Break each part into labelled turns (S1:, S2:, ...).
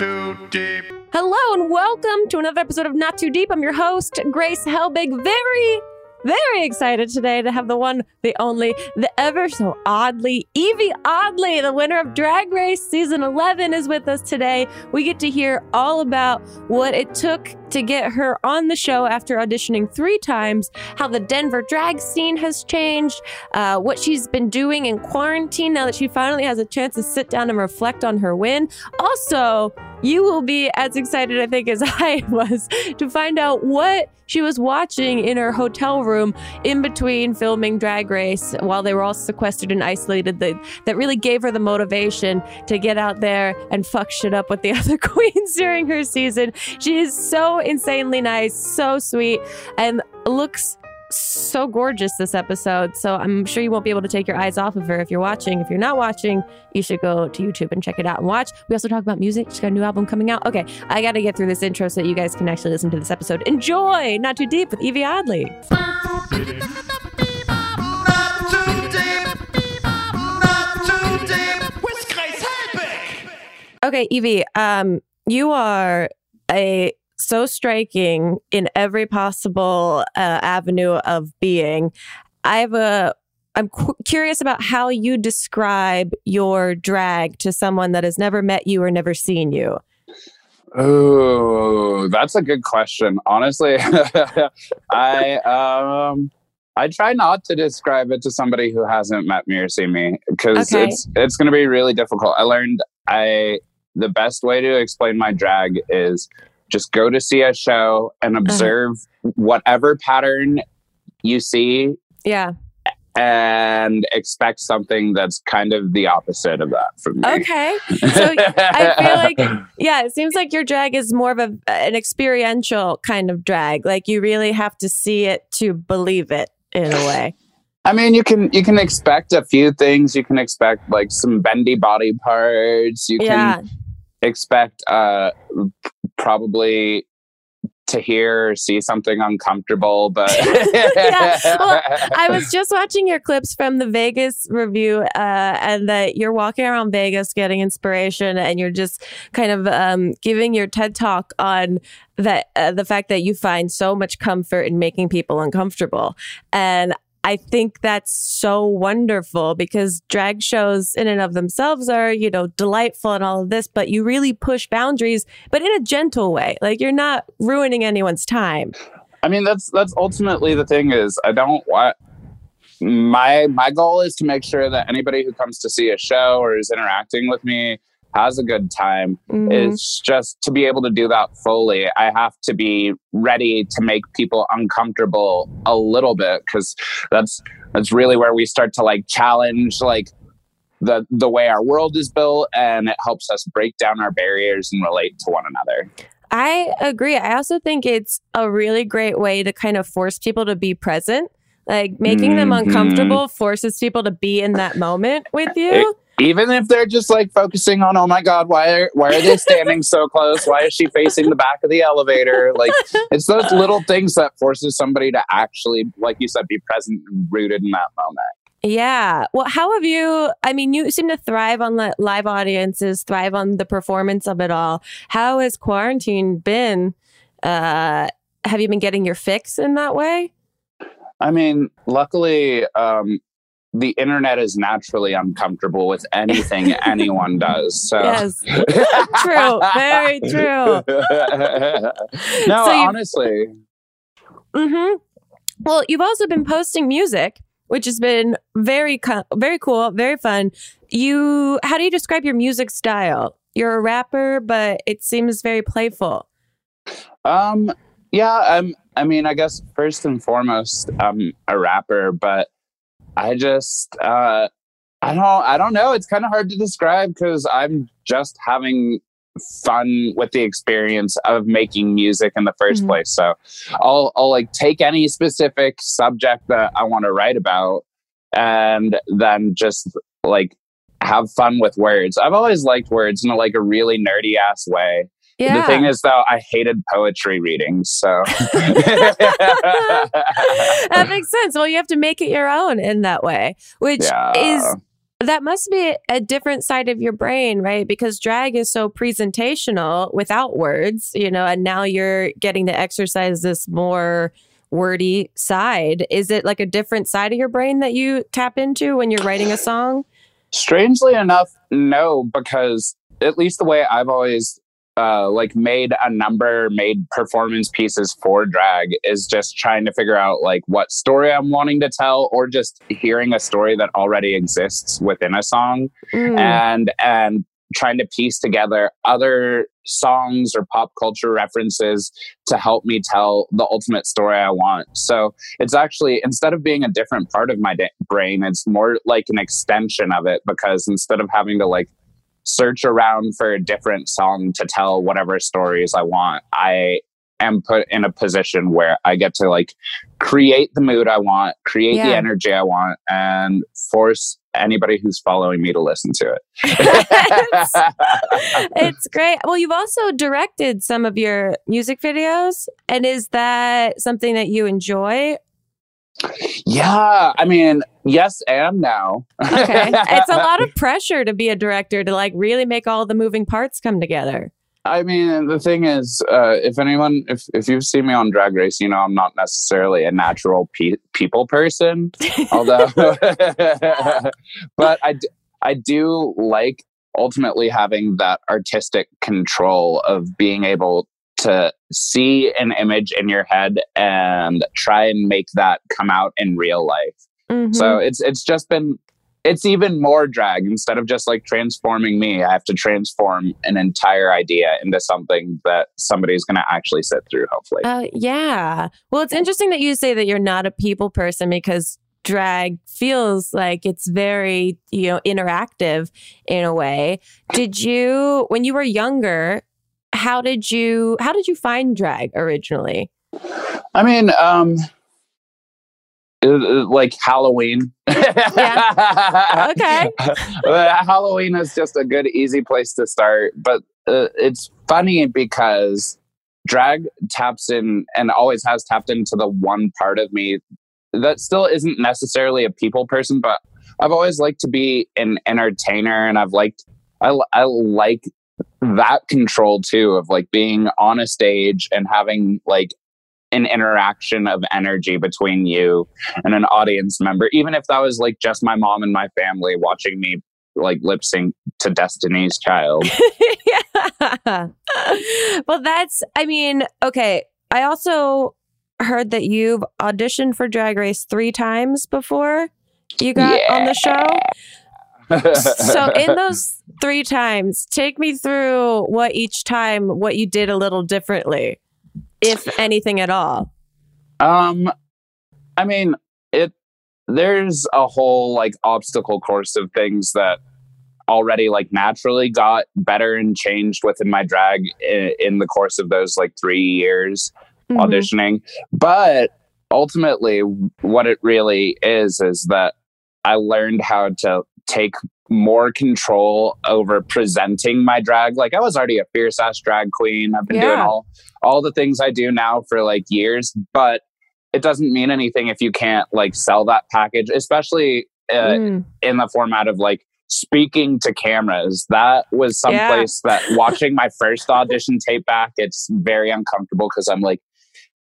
S1: too deep.
S2: Hello and welcome to another episode of Not Too Deep. I'm your host, Grace Helbig. Very, very excited today to have the one, the only, the ever so oddly, Yvie Oddly, the winner of Drag Race Season 11, is with us today. We get to hear all about what it took to get her on the show after auditioning three times, how the Denver drag scene has changed, uh, what she's been doing in quarantine now that she finally has a chance to sit down and reflect on her win. Also, you will be as excited, I think, as I was to find out what she was watching in her hotel room in between filming Drag Race while they were all sequestered and isolated. That, that really gave her the motivation to get out there and fuck shit up with the other queens during her season. She is so insanely nice, so sweet, and looks so gorgeous this episode. So I'm sure you won't be able to take your eyes off of her if you're watching. If you're not watching, you should go to YouTube and check it out and watch. We also talk about music. She's got a new album coming out. Okay, I got to get through this intro so that you guys can actually listen to this episode. Enjoy Not Too Deep with Yvie Oddly.
S1: Not too deep. Not too deep. With Grace Helbig.
S2: Okay, Yvie, um, you are a so striking in every possible uh, avenue of being. I have a. I'm cu- curious about how you describe your drag to someone that has never met you or never seen you.
S3: Oh, that's a good question. Honestly, I um I try not to describe it to somebody who hasn't met me or seen me because
S2: Okay.
S3: it's it's going to be really difficult. I learned I the best way to explain my drag is just go to see a show and observe whatever pattern you see
S2: Yeah.
S3: and expect something that's kind of the opposite of that from me.
S2: Okay. So I feel like yeah, it seems like your drag is more of a an experiential kind of drag. Like you really have to see it to believe it in a way.
S3: I mean, you can you can expect a few things. You can expect like some bendy body parts. You
S2: Yeah.
S3: can expect uh probably to hear or see something uncomfortable, but
S2: Yeah, well, I was just watching your clips from the Vegas revue, uh, and that you're walking around Vegas getting inspiration, and you're just kind of um, giving your TED talk on that uh, the fact that you find so much comfort in making people uncomfortable, and I think that's so wonderful because drag shows in and of themselves are, you know, delightful and all of this, but you really push boundaries, but in a gentle way. Like you're not ruining anyone's time.
S3: I mean that's that's ultimately the thing is I don't want my my goal is to make sure that anybody who comes to see a show or is interacting with me has a good time.
S2: Mhm.
S3: It's just to be able to do that fully, I have to be ready to make people uncomfortable a little bit because that's that's really where we start to like challenge like the the way our world is built and it helps us break down our barriers and relate to one another.
S2: I agree. I also think it's a really great way to kind of force people to be present. Like making them
S3: Mhm.
S2: uncomfortable forces people to be in that moment with you.
S3: Even if they're just like focusing on, oh my god, why are why are they standing so close? Why is she facing the back of the elevator? Like it's those little things that forces somebody to actually, like you said, be present and rooted in that moment.
S2: Yeah. Well, how have you? I mean, you seem to thrive on li- live audiences, thrive on the performance of it all. How has quarantine been? Uh, have you been getting your fix in that way?
S3: I mean, luckily, um, the internet is naturally uncomfortable with anything anyone does. So
S2: Yes. True. Very true.
S3: no,
S2: So
S3: honestly,
S2: hmm Well, you've also been posting music, which has been very co- very cool, very fun. You, how do you describe your music style? You're a rapper, but it seems very playful.
S3: um, yeah, I'm. I mean, I guess first and foremost, I'm a rapper, but I just, uh, I don't, I don't know. It's kind of hard to describe because I'm just having fun with the experience of making music in the 1st
S2: Mhm.
S3: place. So I'll, I'll like take any specific subject that I want to write about and then just like have fun with words. I've always liked words in a, like a really nerdy ass way.
S2: Yeah.
S3: The thing is, though, I hated poetry readings. So
S2: that makes sense. Well, you have to make it your own in that way, which
S3: Yeah.
S2: is that must be a different side of your brain, right? Because drag is so presentational without words, you know, and now you're getting to exercise this more wordy side. Is it like a different side of your brain that you tap into when you're writing a song?
S3: Strangely enough, no, because at least the way I've always uh, like made a number, made performance pieces for drag is just trying to figure out like what story I'm wanting to tell, or just hearing a story that already exists within a song,
S2: Mm.
S3: and and trying to piece together other songs or pop culture references to help me tell the ultimate story I want. So it's actually instead of being a different part of my da- brain, it's more like an extension of it because instead of having to like search around for a different song to tell whatever stories I want, I am put in a position where I get to like create the mood I want, create the energy I want, and force anybody who's following me to listen to it.
S2: it's, it's great. Well, you've also directed some of your music videos. And is that something that you enjoy?
S3: Yeah, I mean, yes, and now.
S2: Okay. it's a lot of pressure to be a director to like really make all the moving parts come together.
S3: I mean, the thing is, uh, if anyone, if if you've seen me on Drag Race, you know I'm not necessarily a natural pe- people person. Although, but I d- I do like ultimately having that artistic control of being able to see an image in your head and try and make that come out in real life.
S2: Mhm.
S3: So it's it's just been it's even more drag instead of just like transforming me. I have to transform an entire idea into something that somebody's going to actually sit through. Hopefully,
S2: Uh, yeah. Well, it's interesting that you say that you're not a people person because drag feels like it's very, you know, interactive in a way. Did you when you were younger, how did you how did you find drag originally?
S3: I mean, um, uh, uh, like Halloween.
S2: Yeah. Okay.
S3: Halloween is just a good, easy place to start. But uh, it's funny because drag taps in and always has tapped into the one part of me that still isn't necessarily a people person, but I've always liked to be an entertainer and I've liked, I, I like that control too of like being on a stage and having like an interaction of energy between you and an audience member, even if that was like just my mom and my family watching me like lip sync to Destiny's Child.
S2: yeah. well, that's, I mean, okay. I also heard that you've auditioned for Drag Race three times before you got on the show. So, in those three times, take me through what each time, what you did a little differently, if anything at all.
S3: Um, I mean, it. There's a whole like obstacle course of things that already like naturally got better and changed within my drag in, in the course of those like three years
S2: Mhm.
S3: auditioning. But ultimately, what it really is is that I learned how to take more control over presenting my drag. Like I was already a fierce ass drag queen. I've been doing all all the things I do now for like years, but it doesn't mean anything if you can't like sell that package, especially uh,
S2: Mm.
S3: in the format of like speaking to cameras. That was some
S2: Yeah.
S3: place that watching my first audition tape back, it's very uncomfortable because I'm like,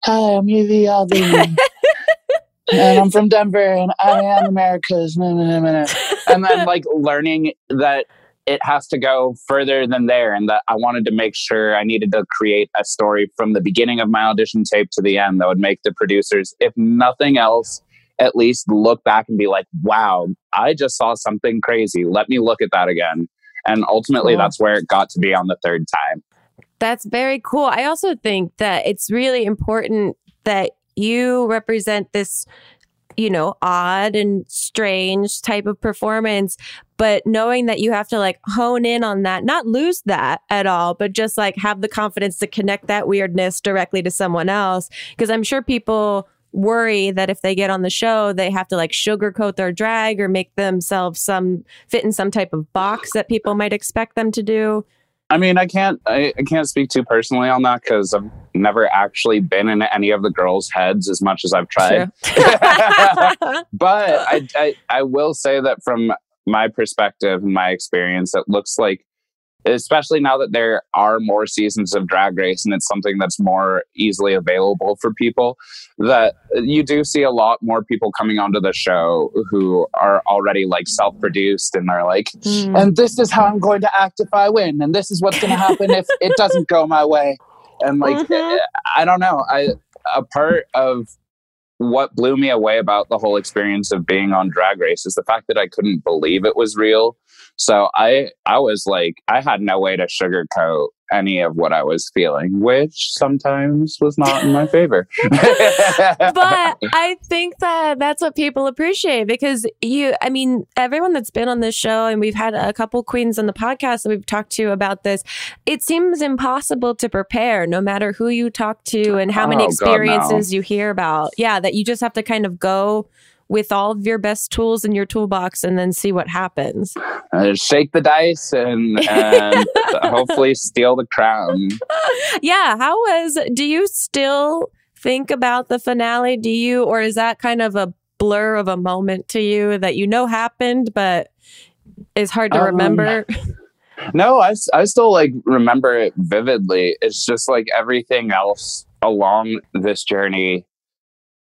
S3: Hi, I'm Yvie Aldrin. and I'm from Denver and I am America's. nah, nah, nah." And then like learning that it has to go further than there and that I wanted to make sure I needed to create a story from the beginning of my audition tape to the end that would make the producers, if nothing else, at least look back and be like, wow, I just saw something crazy. Let me look at that again. And ultimately,
S2: Cool.
S3: that's where it got to be on the third time.
S2: That's very cool. I also think that it's really important that you represent this, you know, odd and strange type of performance, but knowing that you have to like hone in on that, not lose that at all, but just like have the confidence to connect that weirdness directly to someone else. Because I'm sure people worry that if they get on the show, they have to like sugarcoat their drag or make themselves some fit in some type of box that people might expect them to do.
S3: I mean, I can't I, I can't speak too personally on that because I've never actually been in any of the girls' heads as much as I've tried. But I, I I will say that from my perspective and my experience, it looks like especially now that there are more seasons of drag race and it's something that's more easily available for people that you do see a lot more people coming onto the show who are already like self-produced and they're like
S2: Mm.
S3: and this is how i'm going to act if i win and this is what's going to happen if it doesn't go my way and like
S2: Mhm.
S3: i don't know i a part of what blew me away about the whole experience of being on drag race is the fact that i couldn't believe it was real. So i i was like i had no way to sugarcoat any of what i was feeling which sometimes was not in my favor
S2: but I think that that's what people appreciate because you, I mean, everyone that's been on this show, and we've had a couple queens on the podcast that we've talked to about this, it seems impossible to prepare no matter who you talk to and how many
S3: Oh, God, no.
S2: experiences you hear about. Yeah, that you just have to kind of go with all of your best tools in your toolbox and then see what happens.
S3: Uh, shake the dice and, and hopefully steal the crown
S2: yeah, how was do you still think about the finale? Do you or is that kind of a blur of a moment to you that you know happened but is hard to
S3: Um,
S2: remember?
S3: No, I, I still like remember it vividly. It's just like everything else along this journey.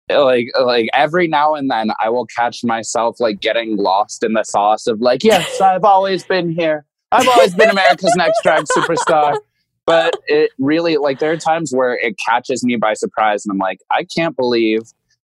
S3: Like like every now and then I will catch myself like getting lost in the sauce of like, yes, I've always been here. I've always been America's next drag superstar. But it really like there are times where it catches me by surprise and I'm like, I can't believe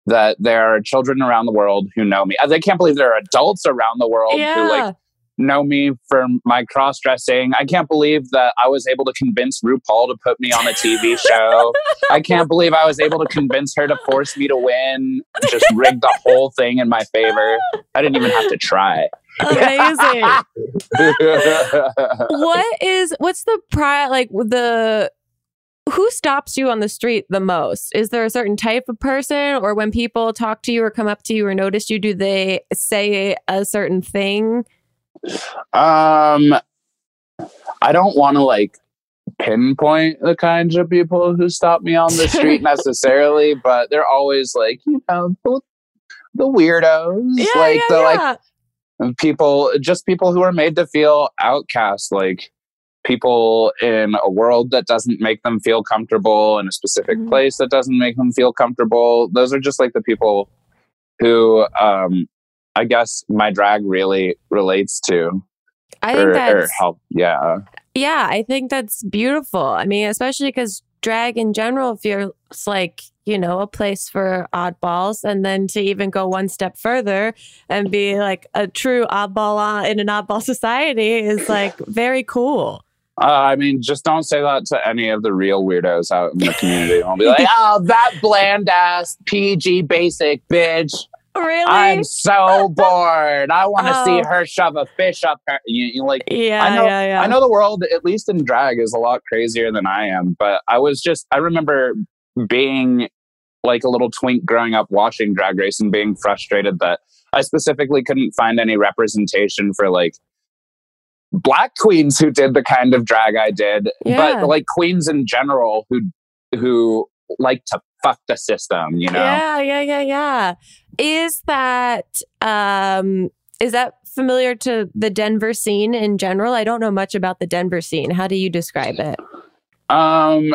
S3: that there are children around the world who know me. Uh, I can't believe there are adults around the world who like
S2: yeah.
S3: Know me for my cross dressing. I can't believe that I was able to convince RuPaul to put me on a TV show. I can't believe I was able to convince her to force me to win, just rig the whole thing in my favor. I didn't even have to try.
S2: Amazing. what is what's the pri like the who stops you on the street the most? Is there a certain type of person or when people talk to you or come up to you or notice you do they say a certain thing?
S3: Um, I don't want to like pinpoint the kinds of people who stop me on the street necessarily, but they're always like, you know, the, the weirdos,
S2: Yeah,
S3: like
S2: yeah,
S3: the like
S2: yeah.
S3: and people just people who are made to feel outcast like people in a world that doesn't make them feel comfortable in a specific
S2: Mhm.
S3: place that doesn't make them feel comfortable those are just like the people who um i guess my drag really relates to
S2: I think
S3: or, or
S2: that's
S3: help yeah
S2: Yeah, I think that's beautiful. I mean, especially because drag in general feels like, you know, a place for oddballs. And then to even go one step further and be like a true oddball in an oddball society is like very cool.
S3: uh, i mean just don't say that to any of the real weirdos out in the community i'll be like oh that bland ass pg basic bitch
S2: Really?
S3: I'm so bored. I want to
S2: Oh.
S3: see her shove a fish up her. You, you like?
S2: yeah,
S3: I know.
S2: yeah, yeah.
S3: I know the world, at least in drag, is a lot crazier than I am. But I was just. I remember being like a little twink growing up watching Drag Race and being frustrated that I specifically couldn't find any representation for like black queens who did the kind of drag I did,
S2: Yeah.
S3: but like queens in general who who like to fuck the system. You know.
S2: Yeah, yeah, yeah, yeah. Is that um is that familiar to the Denver scene in general? I don't know much about the Denver scene. How do you describe it?
S3: Um,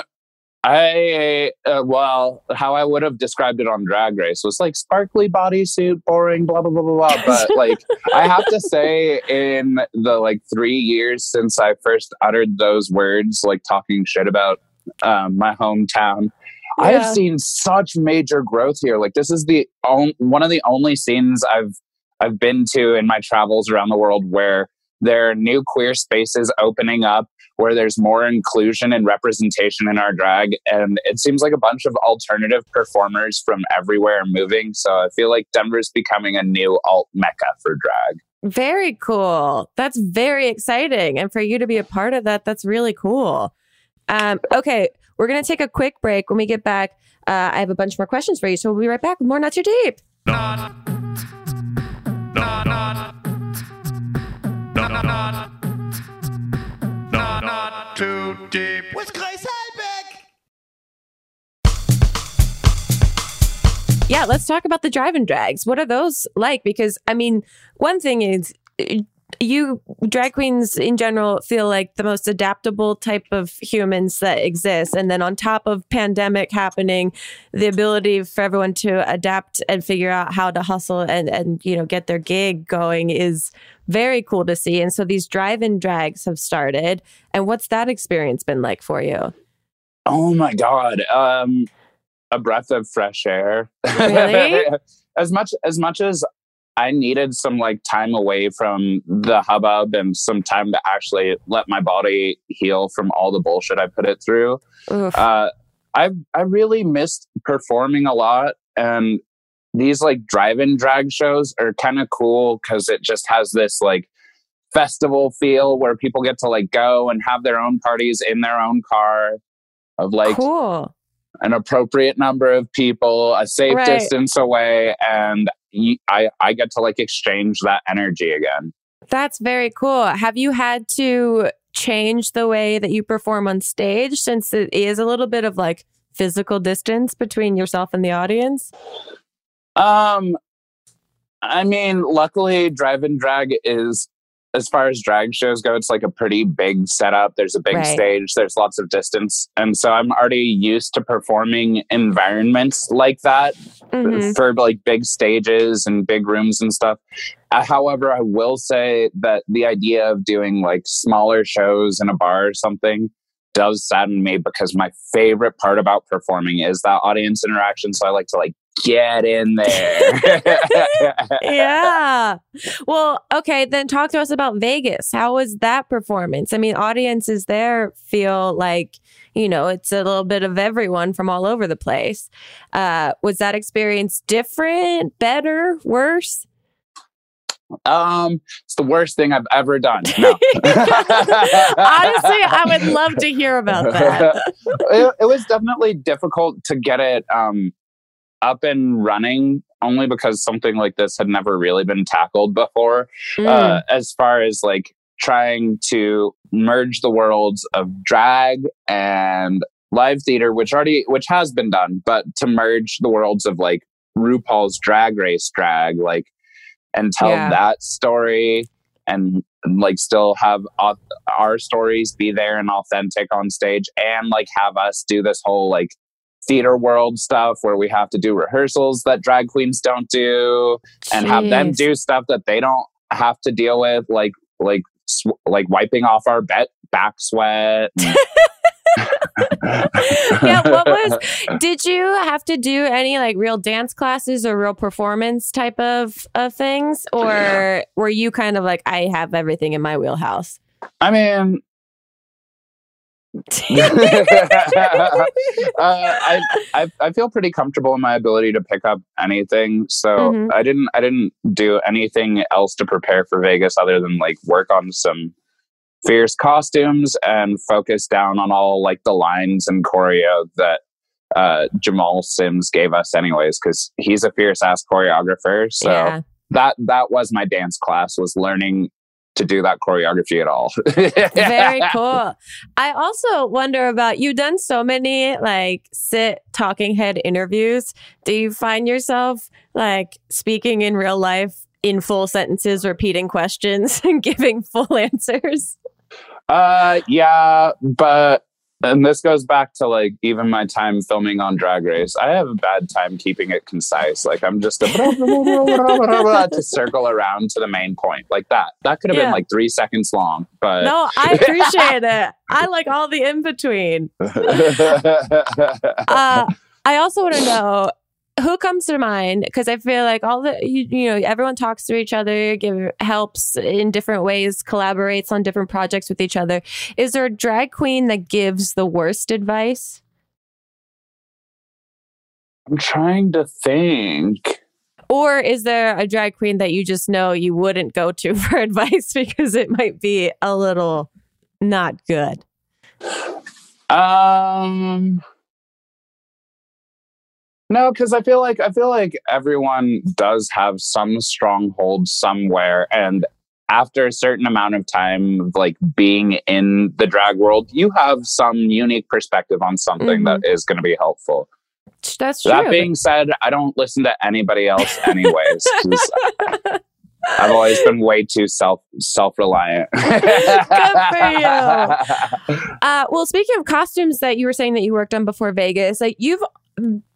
S3: I uh, well, how I would have described it on Drag Race was like sparkly bodysuit, boring, blah blah blah blah blah. But like, I have to say, in the like three years since I first uttered those words, like talking shit about um, my hometown.
S2: Yeah.
S3: I've seen such major growth here. Like this is the on- one of the only scenes I've I've been to in my travels around the world where there are new queer spaces opening up where there's more inclusion and representation in our drag and it seems like a bunch of alternative performers from everywhere are moving so i feel like denver's becoming a new alt mecca for drag
S2: Very cool. That's very exciting. And for you to be a part of that, that's really cool. Um, okay, we're going to take a quick break. When we get back, uh, I have a bunch more questions for you. So we'll be right back with more Not Too Deep.
S1: Not. Not. Not. Not. Not. Not. Not too deep. With Grace Helbig.
S2: Yeah, let's talk about the drive and drags. What are those like? Because, I mean, one thing is you drag queens in general feel like the most adaptable type of humans that exist. And then on top of pandemic happening the ability for everyone to adapt and figure out how to hustle and and you know get their gig going is very cool to see. And so these drive-in drags have started. And what's that experience been like for you?
S3: Oh my god um a breath of fresh air.
S2: Really?
S3: as much as much as I needed some like time away from the hubbub and some time to actually let my body heal from all the bullshit I put it through. Uh, I I really missed performing a lot, and these like drive-in drag shows are kind of cool because it just has this like festival feel where people get to like go and have their own parties in their own car of like
S2: cool
S3: an appropriate number of people, a safe
S2: Right.
S3: distance away, and I I get to like exchange that energy again.
S2: That's very cool. Have you had to change the way that you perform on stage since it is a little bit of like physical distance between yourself and the audience?
S3: Um, I mean, luckily, Drive 'N Drag is as far as drag shows go, it's like a pretty big setup. There's a big
S2: Right.
S3: stage. There's lots of distance, and so I'm already used to performing environments like that.
S2: Mhm.
S3: for like big stages and big rooms and stuff. Uh, however, I will say that the idea of doing like smaller shows in a bar or something does sadden me because my favorite part about performing is that audience interaction. So I like to like get in there.
S2: yeah. Well, okay, then talk to us about Vegas. How was that performance? I mean, audiences there feel like, you know, it's a little bit of everyone from all over the place. Uh, was that experience different, better, worse?
S3: um, it's the worst thing I've ever done. No.
S2: Honestly, I would love to hear about that.
S3: it, it was definitely difficult to get it um, up and running only because something like this had never really been tackled before
S2: Mm.
S3: uh, as far as like trying to merge the worlds of drag and live theater which already which has been done but to merge the worlds of like RuPaul's drag race drag like and tell
S2: Yeah.
S3: that story and like still have our stories be there and authentic on stage and like have us do this whole like theater world stuff where we have to do rehearsals that drag queens don't do and have them do stuff that they don't have to deal with like like sw- like wiping off our bet back sweat
S2: yeah, what was did you have to do any like real dance classes or real performance type of, of things? Or were you kind of like, I have everything in my wheelhouse?
S3: i mean uh, I, I I feel pretty comfortable in my ability to pick up anything. So
S2: Mhm.
S3: I didn't I didn't do anything else to prepare for Vegas other than like work on some fierce costumes and focus down on all like the lines and choreo that uh, Jamal Sims gave us anyways because he's a fierce ass choreographer. So
S2: yeah.
S3: that that was my dance class was learning to do that choreography at all.
S2: Very cool. I also wonder about you've done so many like sit talking head interviews. Do you find yourself like speaking in real life in full sentences, repeating questions and giving full answers?
S3: Uh, yeah, but and this goes back to like even my time filming on Drag Race. I have a bad time keeping it concise. Like I'm just a to circle around to the main point like that. That could have
S2: Yeah.
S3: been like three seconds long, but
S2: No, I appreciate it. I like all the in between. Uh, I also want to know who comes to mind because I feel like all the you, you know everyone talks to each other, give helps in different ways, collaborates on different projects with each other. Is there a drag queen that gives the worst advice?
S3: I'm trying to think.
S2: Or is there a drag queen that you just know you wouldn't go to for advice because it might be a little not good?
S3: Um No, because I feel like I feel like everyone does have some stronghold somewhere, and after a certain amount of time, of, like being in the drag world, you have some unique perspective on something that is going to be helpful.
S2: That's true.
S3: That being said, I don't listen to anybody else anyways. I've always been way too self self reliant.
S2: Good for you. Uh, well, speaking of costumes that you were saying that you worked on before Vegas, like you've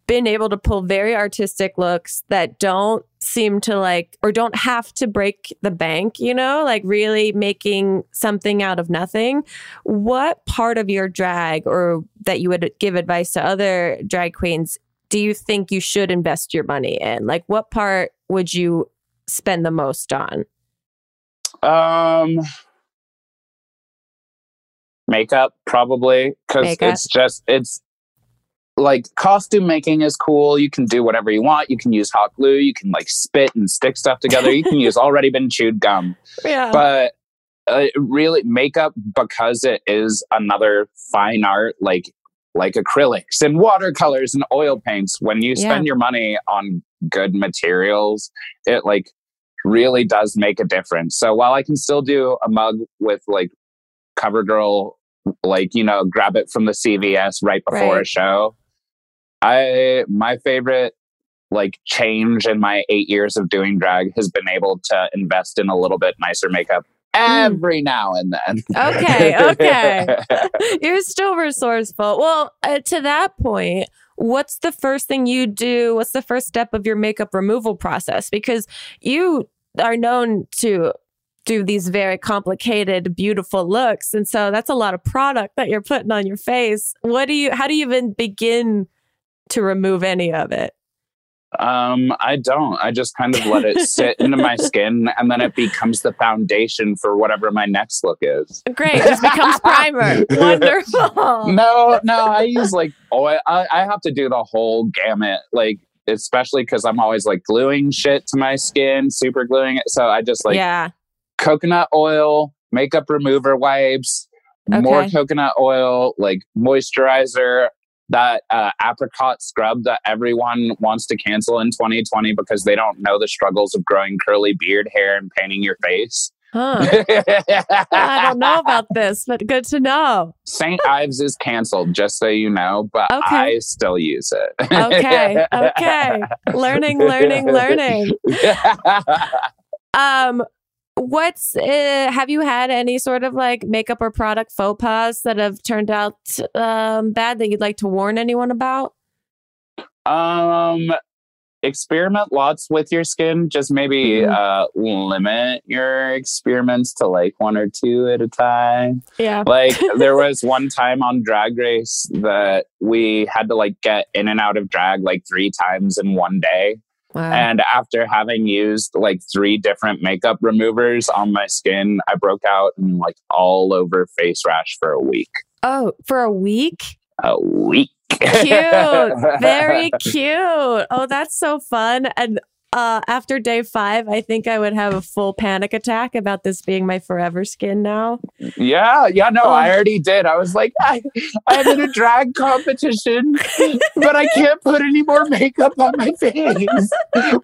S2: been able to pull very artistic looks that don't seem to like or don't have to break the bank, you know, like really making something out of nothing. What part of your drag or that you would give advice to other drag queens do you think you should invest your money in? Like what part would you spend the most on?
S3: Um, makeup probably because it's just it's like costume making is cool. You can do whatever you want. You can use hot glue. You can like spit and stick stuff together. You can use already been chewed gum.
S2: Yeah.
S3: But uh, really, makeup because it is another fine art, like like acrylics and watercolors and oil paints. When you spend your money on good materials, it like really does make a difference. So while I can still do a mug with like CoverGirl, like you know, grab it from the CVS right before a show, I my favorite like change in my eight years of doing drag has been able to invest in a little bit nicer makeup every now and then.
S2: Okay, okay. You're still resourceful. Well, uh, to that point, what's the first thing you do? What's the first step of your makeup removal process? Because you are known to do these very complicated, beautiful looks. And so that's a lot of product that you're putting on your face. What do you, how do you even begin to remove any of it?
S3: Um, I don't. I just kind of let it sit into my skin and then it becomes the foundation for whatever my next look is.
S2: Great. It just becomes primer. Wonderful.
S3: No, no, I use like oil. I, I have to do the whole gamut, like especially because I'm always like gluing shit to my skin, super gluing it. So I just like
S2: yeah.
S3: coconut oil, makeup remover wipes, more coconut oil, like moisturizer, that uh, apricot scrub that everyone wants to cancel in 2020 because they don't know the struggles of growing curly beard hair and painting your face.
S2: Huh. I don't know about this, but good to know.
S3: St. Ives is canceled, just so you know, but
S2: Okay.
S3: I still use it.
S2: Okay. Okay. Learning, learning, learning. Um, what's uh, have you had any sort of like makeup or product faux pas that have turned out um, bad that you'd like to warn anyone about?
S3: um, experiment lots with your skin. Just maybe
S2: Mhm.
S3: uh, limit your experiments to like one or two at a time.
S2: Yeah.
S3: like there was one time on drag race that we had to like get in and out of drag like three times in one day
S2: Wow.
S3: and after having used like three different makeup removers on my skin i broke out in like all over face rash for a week
S2: oh, for a week?
S3: a week
S2: Cute. Very cute. Oh, that's so fun. And uh, after day five, I think I would have a full panic attack about this being my forever skin now.
S3: yeah yeah no i already did i was like I, i'm in a drag competition but i can't put any more makeup on my face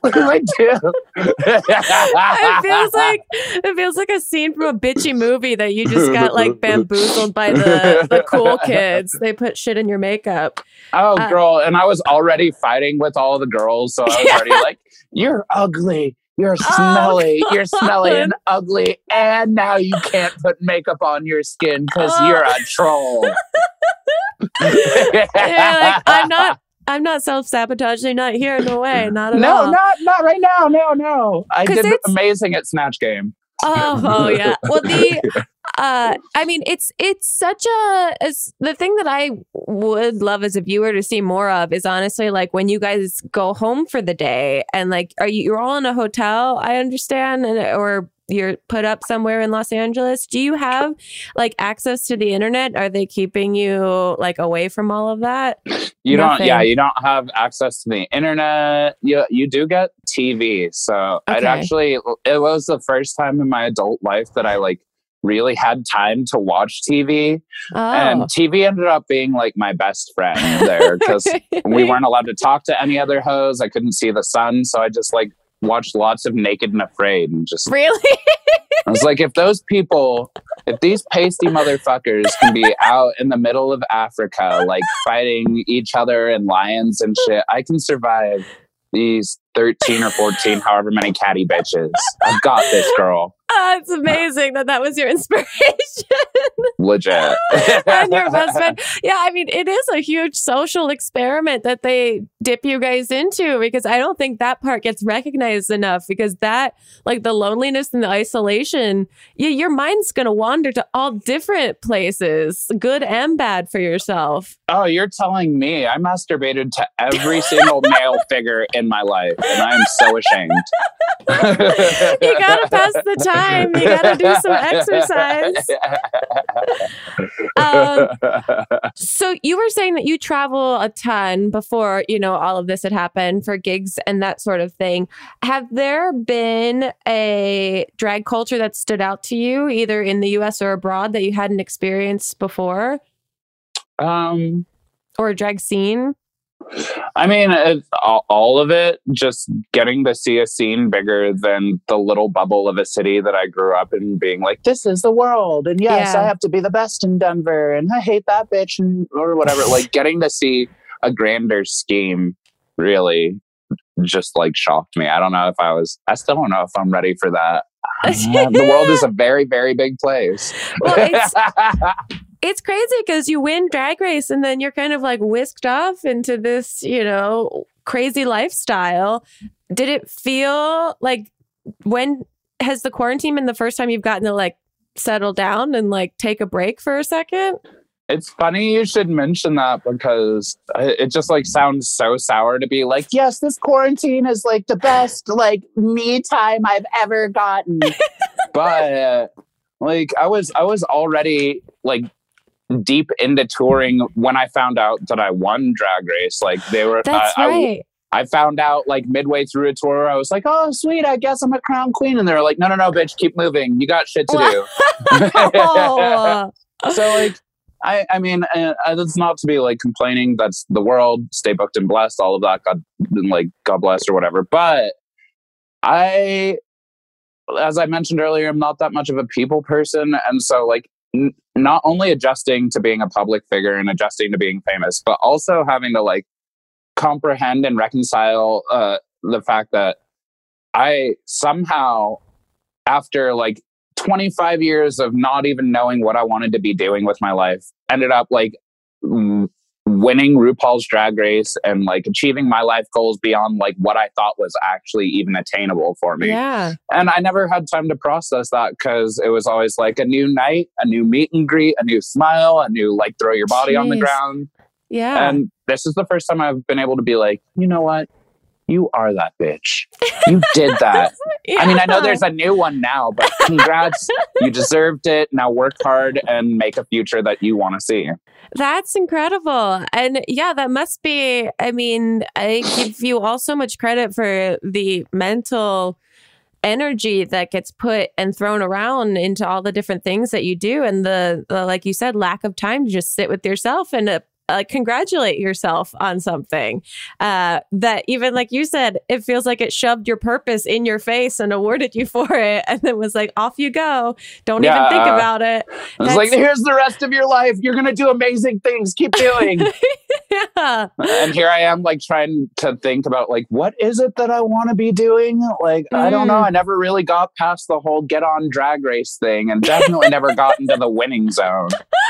S3: what do i do
S2: it feels like it feels like a scene from a bitchy movie that you just got like bamboozled by the the cool kids. They put shit in your makeup.
S3: Oh,
S2: Uh,
S3: girl. And I was already fighting with all the girls. So I was
S2: Yeah.
S3: already like, you're ugly. You're
S2: Oh,
S3: smelly. you're smelly and ugly. And now you can't put makeup on your skin because
S2: Oh.
S3: you're a troll.
S2: Yeah, like, I'm not I'm not self sabotaging, not here, no way, not at
S3: no,
S2: all.
S3: No, not not right now. No, no. I did amazing at Snatch Game.
S2: Oh, oh yeah. Well, the uh, I mean, it's it's such a it's, the thing that I would love as a viewer to see more of is honestly like when you guys go home for the day and like are you you're all in a hotel? I understand, and or you're put up somewhere in Los Angeles. Do you have like access to the internet? Are they keeping you like away from all of that?
S3: You don't, yeah, you don't have access to the internet. You you do get TV. So I'd actually, it was the first time in my adult life that I like really had time to watch TV.
S2: Oh,
S3: And TV ended up being like my best friend there because we weren't allowed to talk to any other hoes. I couldn't see the sun. So I just like watched lots of Naked and Afraid and just,
S2: really.
S3: I was like, if those people, if these pasty motherfuckers can be out in the middle of Africa, like fighting each other and lions and shit, I can survive these 13 or 14, however many catty bitches. I've got this girl.
S2: It's amazing that that was your inspiration.
S3: Legit.
S2: and your best friend. Yeah, I mean, it is a huge social experiment that they dip you guys into because I don't think that part gets recognized enough because that, like the loneliness and the isolation, yeah, your mind's going to wander to all different places, good and bad for yourself.
S3: Oh, you're telling me I masturbated to every single male figure in my life, and I am so ashamed.
S2: you got to pass the time, you got to do some exercise. Um, so you were saying that you travel a ton before you know all of this had happened for gigs and that sort of thing. Have there been a drag culture that stood out to you, either in the U.S. or abroad, that you hadn't experienced before,
S3: um,
S2: or a drag scene?
S3: I mean, it, all, all of it, just getting to see a scene bigger than the little bubble of a city that I grew up in, being like, this is the world. And yes,
S2: Yeah.
S3: I have to be the best in Denver. And I hate that bitch and, or whatever. like getting to see a grander scheme really just like shocked me. I don't know if I was, I still don't know if I'm ready for that. Uh, the world is a very, very big place.
S2: Well, it's- crazy because you win drag race and then you're kind of like whisked off into this, you know, crazy lifestyle. Did it feel like when has the quarantine been the first time you've gotten to like settle down and like take a break for a second?
S3: It's funny you should mention that because it just like sounds so sour to be like, yes, this quarantine is like the best like me time I've ever gotten. but like I was I was already like deep into touring when I found out that I won drag race. Like they were
S2: That's
S3: I, I-
S2: right.
S3: I found out like midway through a tour, I was like, oh, sweet, I guess I'm a crown queen. And they're like, no, no, no, bitch, keep moving. You got shit to do.
S2: Oh.
S3: so like I, I mean, uh, uh, that's not to be like complaining. That's the world. Stay booked and blessed. All of that. God, like God bless or whatever. But I, as I mentioned earlier, I'm not that much of a people person, and so like n- not only adjusting to being a public figure and adjusting to being famous, but also having to like comprehend and reconcile uh, the fact that I somehow, after like 25 years of not even knowing what I wanted to be doing with my life, ended up like winning RuPaul's Drag Race and like achieving my life goals beyond like what I thought was actually even attainable for me.
S2: Yeah.
S3: And I never had time to process that because it was always like a new night, a new meet and greet, a new smile, a new like throw your body on the ground.
S2: Yeah.
S3: And this is the first time I've been able to be like, you know what? You are that bitch. You did that. I mean, I know there's a new one now, but congrats. you deserved it. Now work hard and make a future that you want to see.
S2: That's incredible. And yeah, that must be, I mean, I give you all so much credit for the mental energy that gets put and thrown around into all the different things that you do and the, the like you said lack of time to just sit with yourself and uh, uh, uh, congratulate yourself on something uh, that even like you said it feels like it shoved your purpose in your face and awarded you for it and then was like off you go don't even think
S3: Yeah.
S2: about it
S3: I was like, here's the rest of your life. You're going to do amazing things. Keep doing.
S2: yeah
S3: and here I am, like, trying to think about, like, what is it that I want to be doing? Like, I don't know.
S2: Mm.
S3: I never really got past the whole get on drag race thing and definitely never got into the winning zone.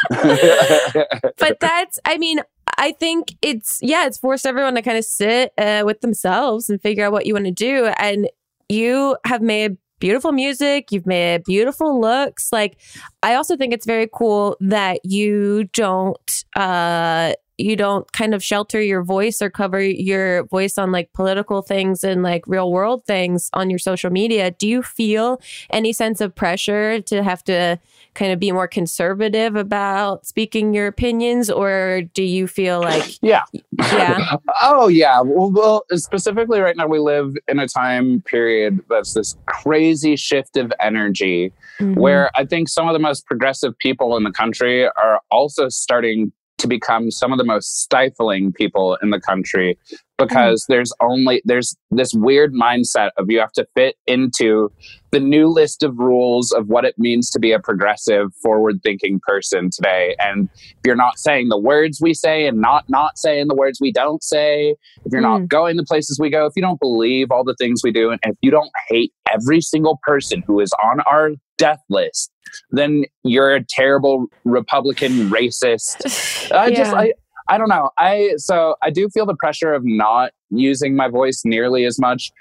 S2: but that's i mean i think it's yeah it's forced everyone to kind of sit uh, with themselves and figure out what you want to do. And you have made beautiful music you've made beautiful looks. Like i also think it's very cool that you don't uh you don't kind of shelter your voice or cover your voice on like political things and like real world things on your social media do you feel any sense of pressure to have to kind of be more conservative about speaking your opinions or do you feel like
S3: yeah.
S2: yeah
S3: Oh yeah. Well, well, specifically right now we live in a time period that's this crazy shift of energy
S2: Mhm.
S3: where I think some of the most progressive people in the country are also starting to become some of the most stifling people in the country because mm. there's only there's this weird mindset of you have to fit into the new list of rules of what it means to be a progressive forward thinking person today. And if you're not saying the words we say and not not saying the words we don't say if you're not mm. going the places we go if you don't believe all the things we do and if you don't hate every single person who is on our death list then you're a terrible republican racist. I just i I don't know. I so I do feel the pressure of not using my voice nearly as much,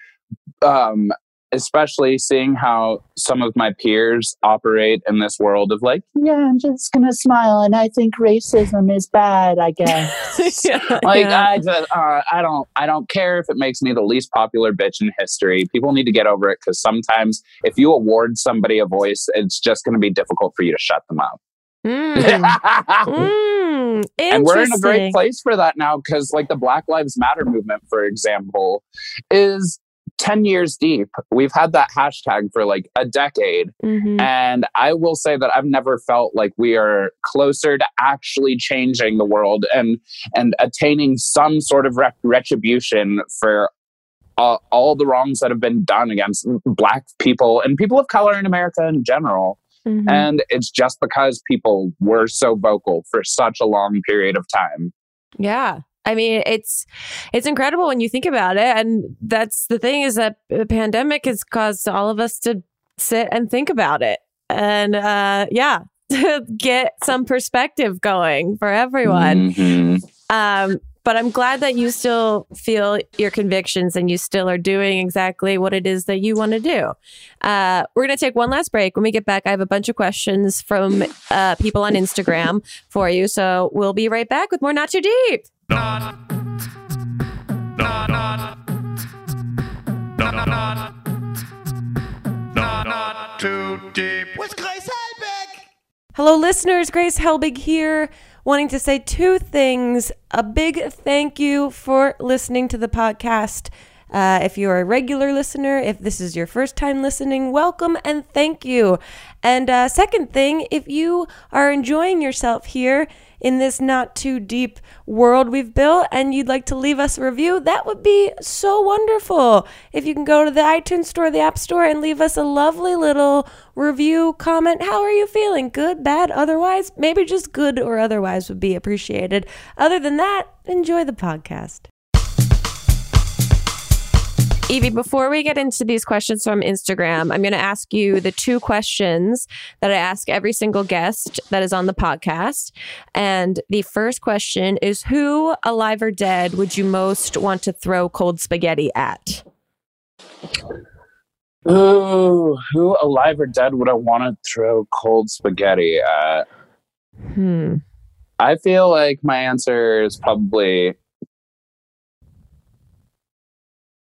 S3: um, especially seeing how some of my peers operate in this world of like, yeah, I'm just gonna smile, and I think racism is bad. I guess.
S2: Yeah,
S3: like
S2: yeah.
S3: I just, uh, I don't, I don't care if it makes me the least popular bitch in history. People need to get over it because sometimes if you award somebody a voice, it's just going to be difficult for you to shut them up.
S2: Mm. Mm,
S3: and we're in a great place for that now because like the black lives matter movement for example is 10 years deep. We've had that hashtag for like a decade.
S2: Mhm.
S3: and i will say that i've never felt like we are closer to actually changing the world and and attaining some sort of retribution for all, all the wrongs that have been done against black people and people of color in america in general
S2: Mhm.
S3: and it's just because people were so vocal for such a long period of time
S2: Yeah. I mean, it's it's incredible when you think about it, and that's the thing is that the pandemic has caused all of us to sit and think about it, and uh, yeah, to get some perspective going for everyone.
S3: Mhm.
S2: Um, but I'm glad that you still feel your convictions and you still are doing exactly what it is that you want to do. Uh, we're going to take one last break. When we get back, I have a bunch of questions from uh, people on Instagram for you. So we'll be right back with more Not Too Deep.
S1: Not, not, not, not too deep. With Grace
S2: Hello, listeners. Grace Helbig here wanting to say two things. A big thank you for listening to the podcast. Uh, if you're a regular listener, if this is your first time listening, welcome and thank you. And uh, second thing, if you are enjoying yourself here in this not too deep world we've built and you'd like to leave us a review, that would be so wonderful. If you can go to the iTunes store, the App Store, and leave us a lovely little review, comment. How are you feeling? Good, bad, otherwise? Maybe just good or otherwise would be appreciated. Other than that, enjoy the podcast. Yvie, before we get into these questions from Instagram, I'm going to ask you the two questions that I ask every single guest that is on the podcast. And the first question is Who, alive or dead, would you most want to throw cold spaghetti at?
S3: Ooh, who alive or dead would I want to throw cold spaghetti at?
S2: Hmm.
S3: I feel like my answer is probably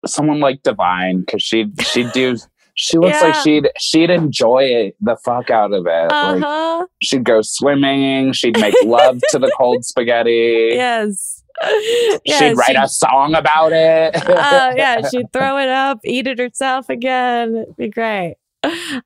S3: someone like Divine because she she'd do she looks like she'd she'd enjoy it the fuck out of it.
S2: Uh
S3: Like she'd go swimming, she'd make love to the cold spaghetti.
S2: Yes.
S3: she'd write a song about it.
S2: uh, yeah, she'd throw it up, eat it herself again. It'd be great.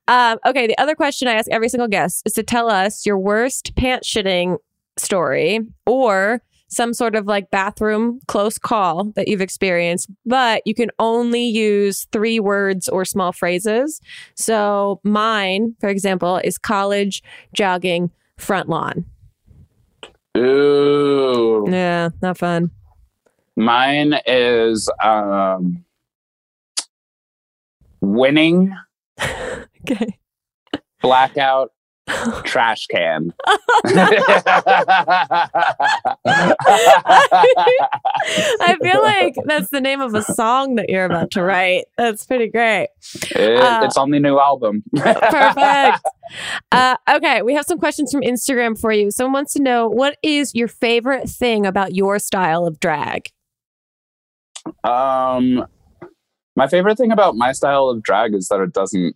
S2: Um, okay, the other question I ask every single guest is to tell us your worst pant shitting story or some sort of like bathroom close call that you've experienced, but you can only use three words or small phrases. So mine, for example, is college, jogging, front lawn.
S3: Ooh.
S2: Yeah, not fun.
S3: Mine is um winning,
S2: Okay.
S3: blackout, trash can.
S2: I feel like that's the name of a song that you're about to write. That's pretty great.
S3: It-
S2: Uh,
S3: it's on the new album.
S2: Perfect. Uh, okay, we have some questions from Instagram for you. Someone wants to know what is your favorite thing about your style of drag?
S3: um, my favorite thing about my style of drag is that it doesn't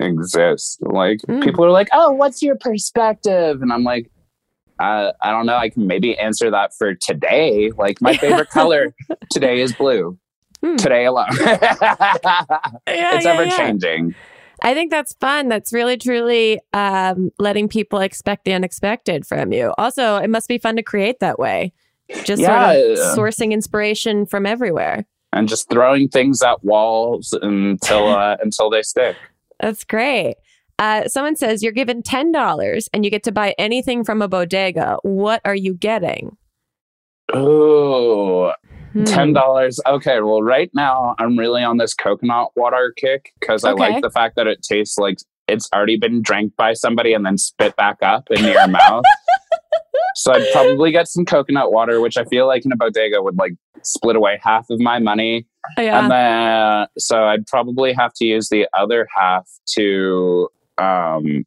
S3: exist. Like
S2: Mm.
S3: people are like, "Oh, what's your perspective?" And I'm like, uh, I don't know. I can maybe answer that for today. Like my favorite color today is blue.
S2: Hmm.
S3: Today alone.
S2: Yeah,
S3: it's
S2: yeah,
S3: ever
S2: yeah.
S3: changing.
S2: I think that's fun. That's really, truly um, letting people expect the unexpected from you. Also, it must be fun to create that way. just
S3: Yeah.
S2: sort of sourcing inspiration from everywhere.
S3: and just throwing things at walls until uh, until they stick.
S2: That's great. Uh, someone says you're given ten dollars and you get to buy anything from a bodega. What are you getting?
S3: Ooh,
S2: Hmm.
S3: ten dollars. Okay, well, right now I'm really on this coconut water kick because I
S2: Okay.
S3: like the fact that it tastes like it's already been drank by somebody and then spit back up in your mouth. So I'd probably get some coconut water, which I feel like in a bodega would like split away half of my money.
S2: Yeah.
S3: And then so I'd probably have to use the other half to um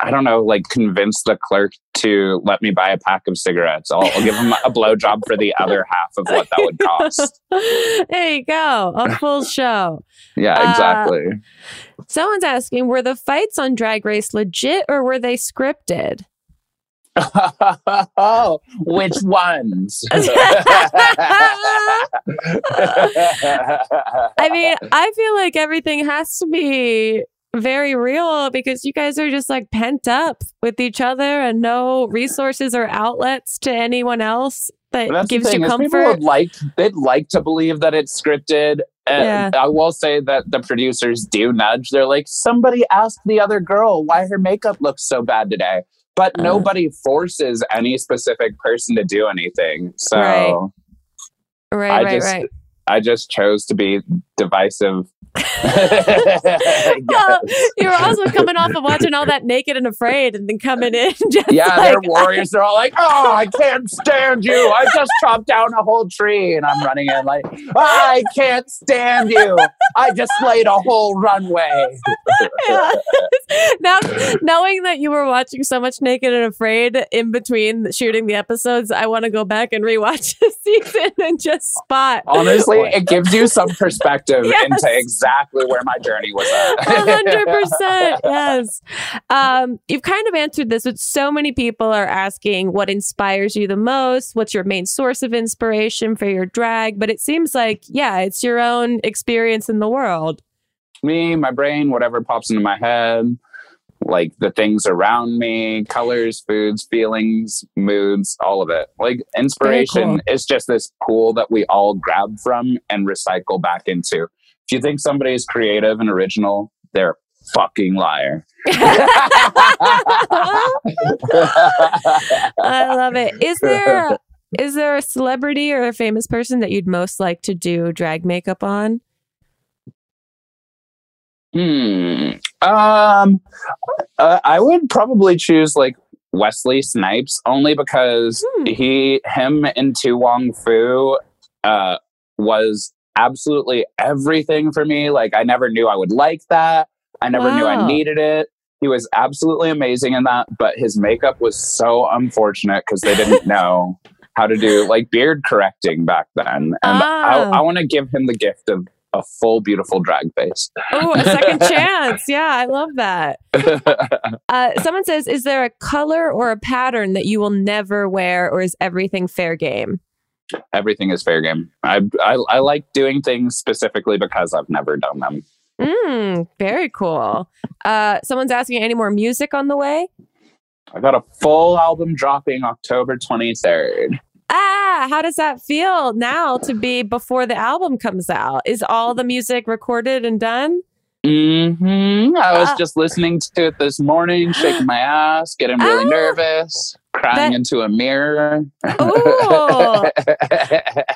S3: I don't know, like convince the clerk to let me buy a pack of cigarettes. I'll, I'll give him a blowjob for the other half of what that would cost.
S2: there you go. A full show.
S3: Yeah,
S2: Uh,
S3: exactly.
S2: Someone's asking, were the fights on Drag Race legit or were they scripted?
S3: Oh, which ones?
S2: I mean, I feel like everything has to be very real because you guys are just like pent up with each other and no resources or outlets to anyone else that
S3: That's
S2: gives you
S3: is people
S2: comfort.
S3: would like they'd like to believe that it's scripted. And I will say that the producers do nudge. They're like, somebody asked the other girl why her makeup looks so bad today. But
S2: Uh.
S3: nobody forces any specific person to do anything. So
S2: Right. right,
S3: I
S2: right,
S3: just
S2: right.
S3: I just chose to be divisive.
S2: Well, you were also coming off of watching all that naked and afraid and then coming in just
S3: Yeah,
S2: like,
S3: they're warriors. They're all like, "Oh, I can't stand you! I just chopped down a whole tree," and I'm running in like, "I can't stand you! I just laid a whole runway."
S2: Yeah. now knowing that you were watching so much naked and afraid in between shooting the episodes i want to go back and rewatch the season and just spot
S3: Honestly, it gives you some perspective
S2: Yes.
S3: into exactly where my journey was at.
S2: hundred percent, yes. Um, you've kind of answered this, but so many people are asking what inspires you the most. What's your main source of inspiration for your drag? But it seems like, yeah, it's your own experience in the world.
S3: Me, my brain, whatever pops into my head, like the things around me, colors, foods, feelings, moods, all of it. Like inspiration is just this pool that we all grab from and recycle back into. If you think somebody is creative and original, they're a fucking liar.
S2: I love it. Is there is there a celebrity or a famous person that you'd most like to do drag makeup on?
S3: Hmm. Um, uh, I would probably choose like Wesley Snipes only because
S2: Hmm.
S3: he, him, and To Wong Foo, uh, was absolutely everything for me. Like I never knew I would like that. I never knew I needed it. He was absolutely amazing in that, but his makeup was so unfortunate because they didn't know how to do like beard correcting back then. And
S2: Ah.
S3: I, I want to give him the gift of a full, beautiful drag face.
S2: Oh, a second chance. Yeah, I love that. Uh, someone says, is there a color or a pattern that you will never wear, or is everything fair game?
S3: Everything is fair game. I, I I like doing things specifically because I've never done them.
S2: Mm, very cool. Uh, someone's asking any more music on the way.
S3: I got a full album dropping October twenty third.
S2: Ah, how does that feel now to be before the album comes out? Is all the music recorded and done?
S3: Mm-hmm. I was
S2: Ah.
S3: just listening to it this morning, shaking my ass, getting really
S2: Ah.
S3: nervous, crying
S2: That-
S3: into a mirror.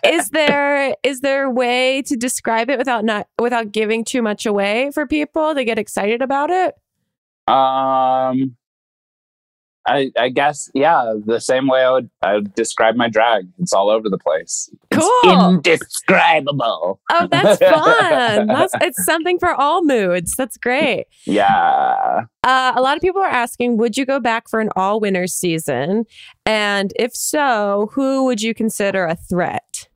S2: Is there is there a way to describe it without not without giving too much away for people to get excited about it?
S3: um, I I guess yeah, the same way I would I would describe my drag. It's all over the place.
S2: Cool.
S3: It's indescribable.
S2: Oh, that's fun. That's it's something for all moods. That's great.
S3: Yeah.
S2: Uh, a lot of people are asking, would you go back for an all winners season? And if so, who would you consider a threat?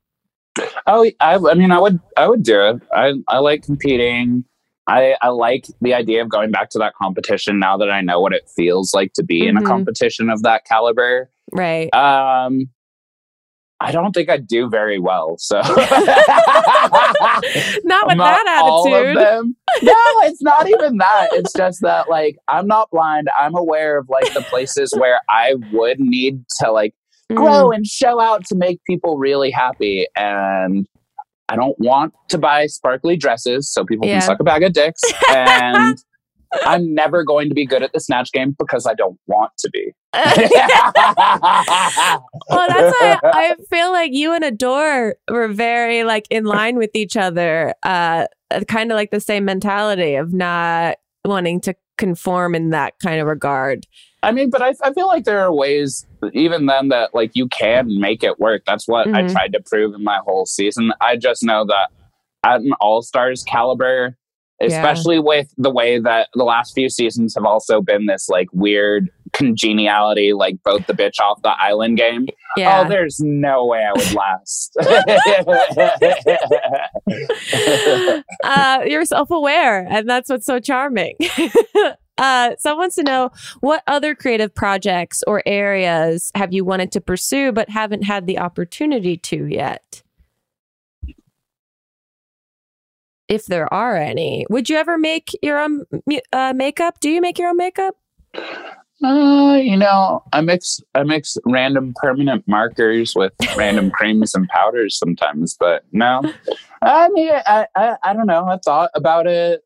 S3: Oh, I, I mean, I would, I would do it. I, I like competing. I, I like the idea of going back to that competition now that I know what it feels like to be in a
S2: Mhm.
S3: competition of that caliber.
S2: Right.
S3: Um, I don't think I do very well. So
S2: Not with
S3: Not
S2: that attitude.
S3: No, it's not even that. It's just that like I'm not blind. I'm aware of like the places where I would need to like grow and show out to make people really happy. And I don't want to buy sparkly dresses so people
S2: Yeah.
S3: can suck a bag of dicks. And I'm never going to be good at the snatch game because I don't want to be.
S2: well, that's why I feel like you and Adore were very like in line with each other. Uh, kind of like the same mentality of not wanting to conform in that kind of regard.
S3: I mean, but I, I feel like there are ways, even then, that like you can make it work. That's what I
S2: Mhm.
S3: tried to prove in my whole season. I just know that at an all stars caliber,
S2: Yeah.
S3: especially with the way that the last few seasons have also been this like weird congeniality, like both the bitch off the island game.
S2: Yeah.
S3: Oh, there's no way I would last.
S2: uh, you're self aware, and that's what's so charming. uh, someone wants to know what other creative projects or areas have you wanted to pursue but haven't had the opportunity to yet? If there are any, would you ever make your own uh, makeup? Do you make your own makeup?
S3: Uh, you know, I mix I mix random permanent markers with random creams and powders sometimes, but no. I mean, I, I I don't know. I thought about it.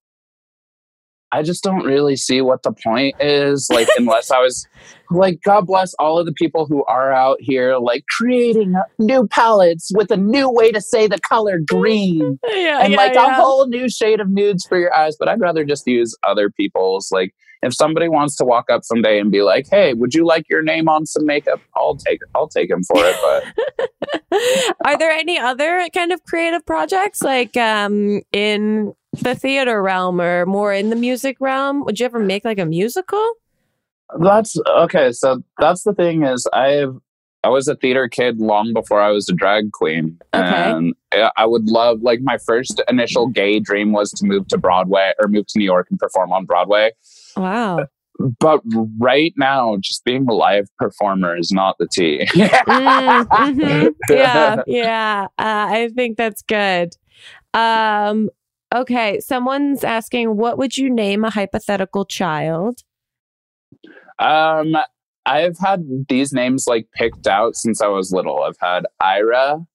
S3: I just don't really see what the point is, like, unless I was like, God bless all of the people who are out here, like, creating new palettes with a new way to say the color green
S2: Yeah,
S3: and like a whole new shade of nudes for your eyes. But I'd rather just use other people's. Like, if somebody wants to walk up someday and be like, "Hey, would you like your name on some makeup?" I'll take I'll take him for it. But
S2: Are there any other kind of creative projects like um in the theater realm or more in the music realm? Would you ever make like a musical?
S3: that's okay. So that's the thing is I've. I was a theater kid long before I was a drag queen.
S2: Okay.
S3: And I- I would love, like, my first initial gay dream was to move to Broadway or move to New York and perform on Broadway.
S2: Wow.
S3: But right now, just being a live performer is not the T.
S2: Mm, mhm. Yeah, yeah. Uh, I think that's good. Um, okay, someone's asking, what would you name a hypothetical child?
S3: Um, I've had these names like picked out since I was little. I've had Ira,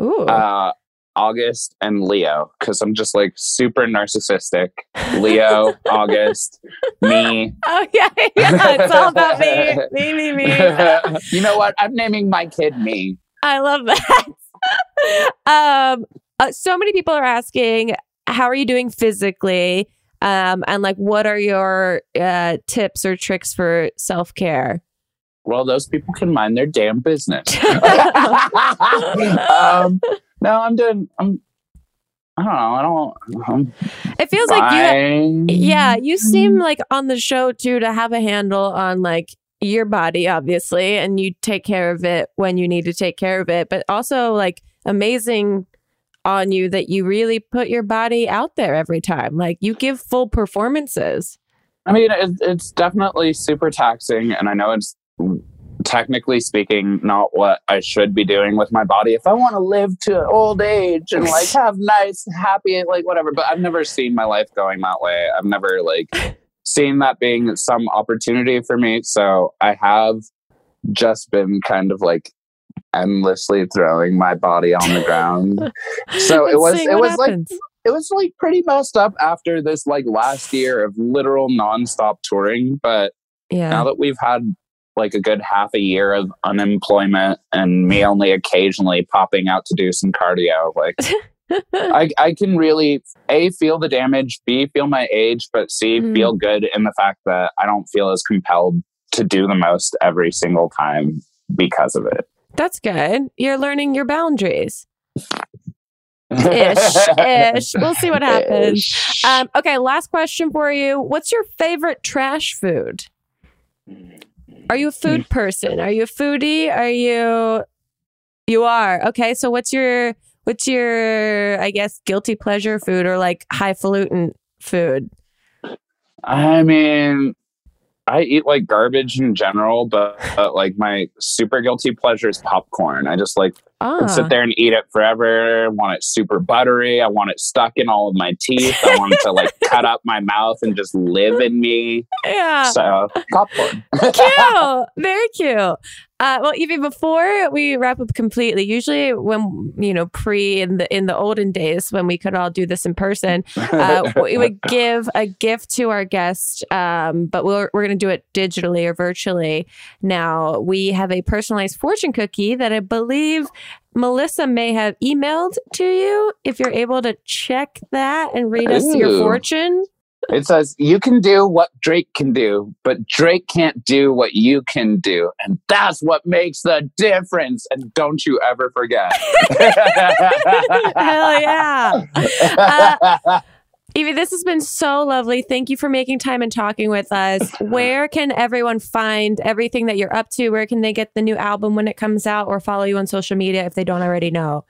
S2: Ooh.
S3: uh, August, and Leo because I'm just like super narcissistic. Leo, August, me.
S2: oh yeah, yeah. It's all about me, me, me, me.
S3: you know what? I'm naming my kid me.
S2: I love that. um, uh, so many people are asking, how are you doing physically? Um, and like, what are your uh, tips or tricks for self care?
S3: Well, those people can mind their damn business. um, no, I'm doing. I'm. I don't know. I don't. I'm
S2: it feels like you,
S3: fine.
S2: yeah, you seem like on the show too to have a handle on like your body, obviously, and you take care of it when you need to take care of it, but also like amazing on you that you really put your body out there every time. Like you give full performances.
S3: I mean, it, it's definitely super taxing, and I know it's technically speaking not what I should be doing with my body. If I want to live to old age and like have nice, happy, like whatever, but I've never seen my life going that way. I've never like seen that being some opportunity for me. So I have just been kind of like endlessly throwing my body on the ground. So it was it was like it was like pretty messed up after this like last year of literal nonstop touring. But
S2: yeah.
S3: now that we've had like a good half a year of unemployment and me only occasionally popping out to do some cardio, like I, I can really a feel the damage, b feel my age, but c
S2: Mm.
S3: feel good in the fact that I don't feel as compelled to do the most every single time because of it.
S2: That's good. You're learning your boundaries. Ish, ish. We'll see what happens. Um, okay, last question for you. What's your favorite trash food? Are you a food person? Are you a foodie? Are you you are. Okay, so what's your what's your I guess guilty pleasure food or like highfalutin food?
S3: I mean, I eat like garbage in general, but, but like my super guilty pleasure is popcorn. I just like
S2: Ah,
S3: sit there and eat it forever. I want it super buttery. I want it stuck in all of my teeth. I want it to like cut up my mouth and just live in me.
S2: yeah.
S3: So popcorn.
S2: cute. Very cute. Uh, well, Yvie, before we wrap up completely, usually when you know pre in the in the olden days when we could all do this in person, uh, we would give a gift to our guest, um, but we're we're going to do it digitally or virtually. Now we have a personalized fortune cookie that I believe Melissa may have emailed to you. If you're able to check that and read us your fortune.
S3: It says you can do what Drake can do, but Drake can't do what you can do. And that's what makes the difference. And don't you ever forget.
S2: Hell yeah. Uh, Yvie, this has been so lovely. Thank you for making time and talking with us. Where can everyone find everything that you're up to? Where can they get the new album when it comes out or follow you on social media if they don't already know?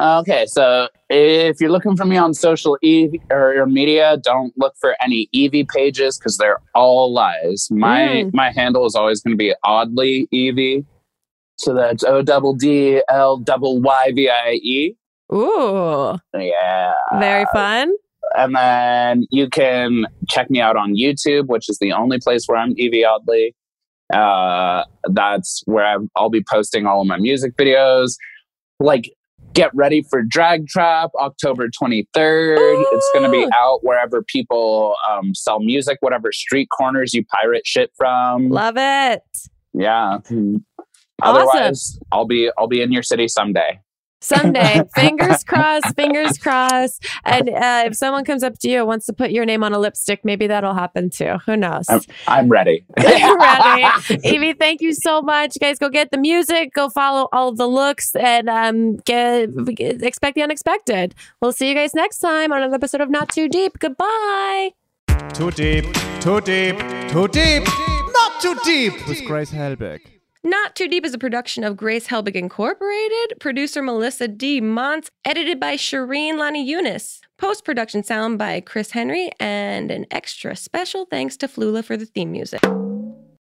S3: Okay, so if you're looking for me on social e- or media, don't look for any Yvie pages because they're all lies. My
S2: Mm.
S3: my handle is always going to be oddly Yvie, so that's O double D L double Y V I E.
S2: Ooh,
S3: Yeah,
S2: very fun.
S3: And then you can check me out on YouTube, which is the only place where I'm Yvie Oddly. Uh, that's where I'm, I'll be posting all of my music videos. Like, get ready for Drag Trap October 23rd. It's going to be out wherever people um, sell music, whatever street corners you pirate shit from.
S2: Love it.
S3: yeah.
S2: Awesome.
S3: Otherwise, I'll be I'll be in your city someday.
S2: Someday, fingers crossed, fingers crossed. And uh, if someone comes up to you and wants to put your name on a lipstick, maybe that'll happen too. Who knows?
S3: I'm, I'm ready.
S2: Ready. Yvie, thank you so much. Guys, go get the music, go follow all of the looks, and um, get, get- expect the unexpected. We'll see you guys next time on another episode of Not Too Deep. Goodbye.
S1: Too deep, too deep, too deep, not too deep with Grace Helbig.
S2: Not Too Deep is a production of Grace Helbig Incorporated, producer Melissa D. Montz, edited by Shireen Lani Eunice, post production sound by Chris Henry, and an extra special thanks to Flula for the theme music.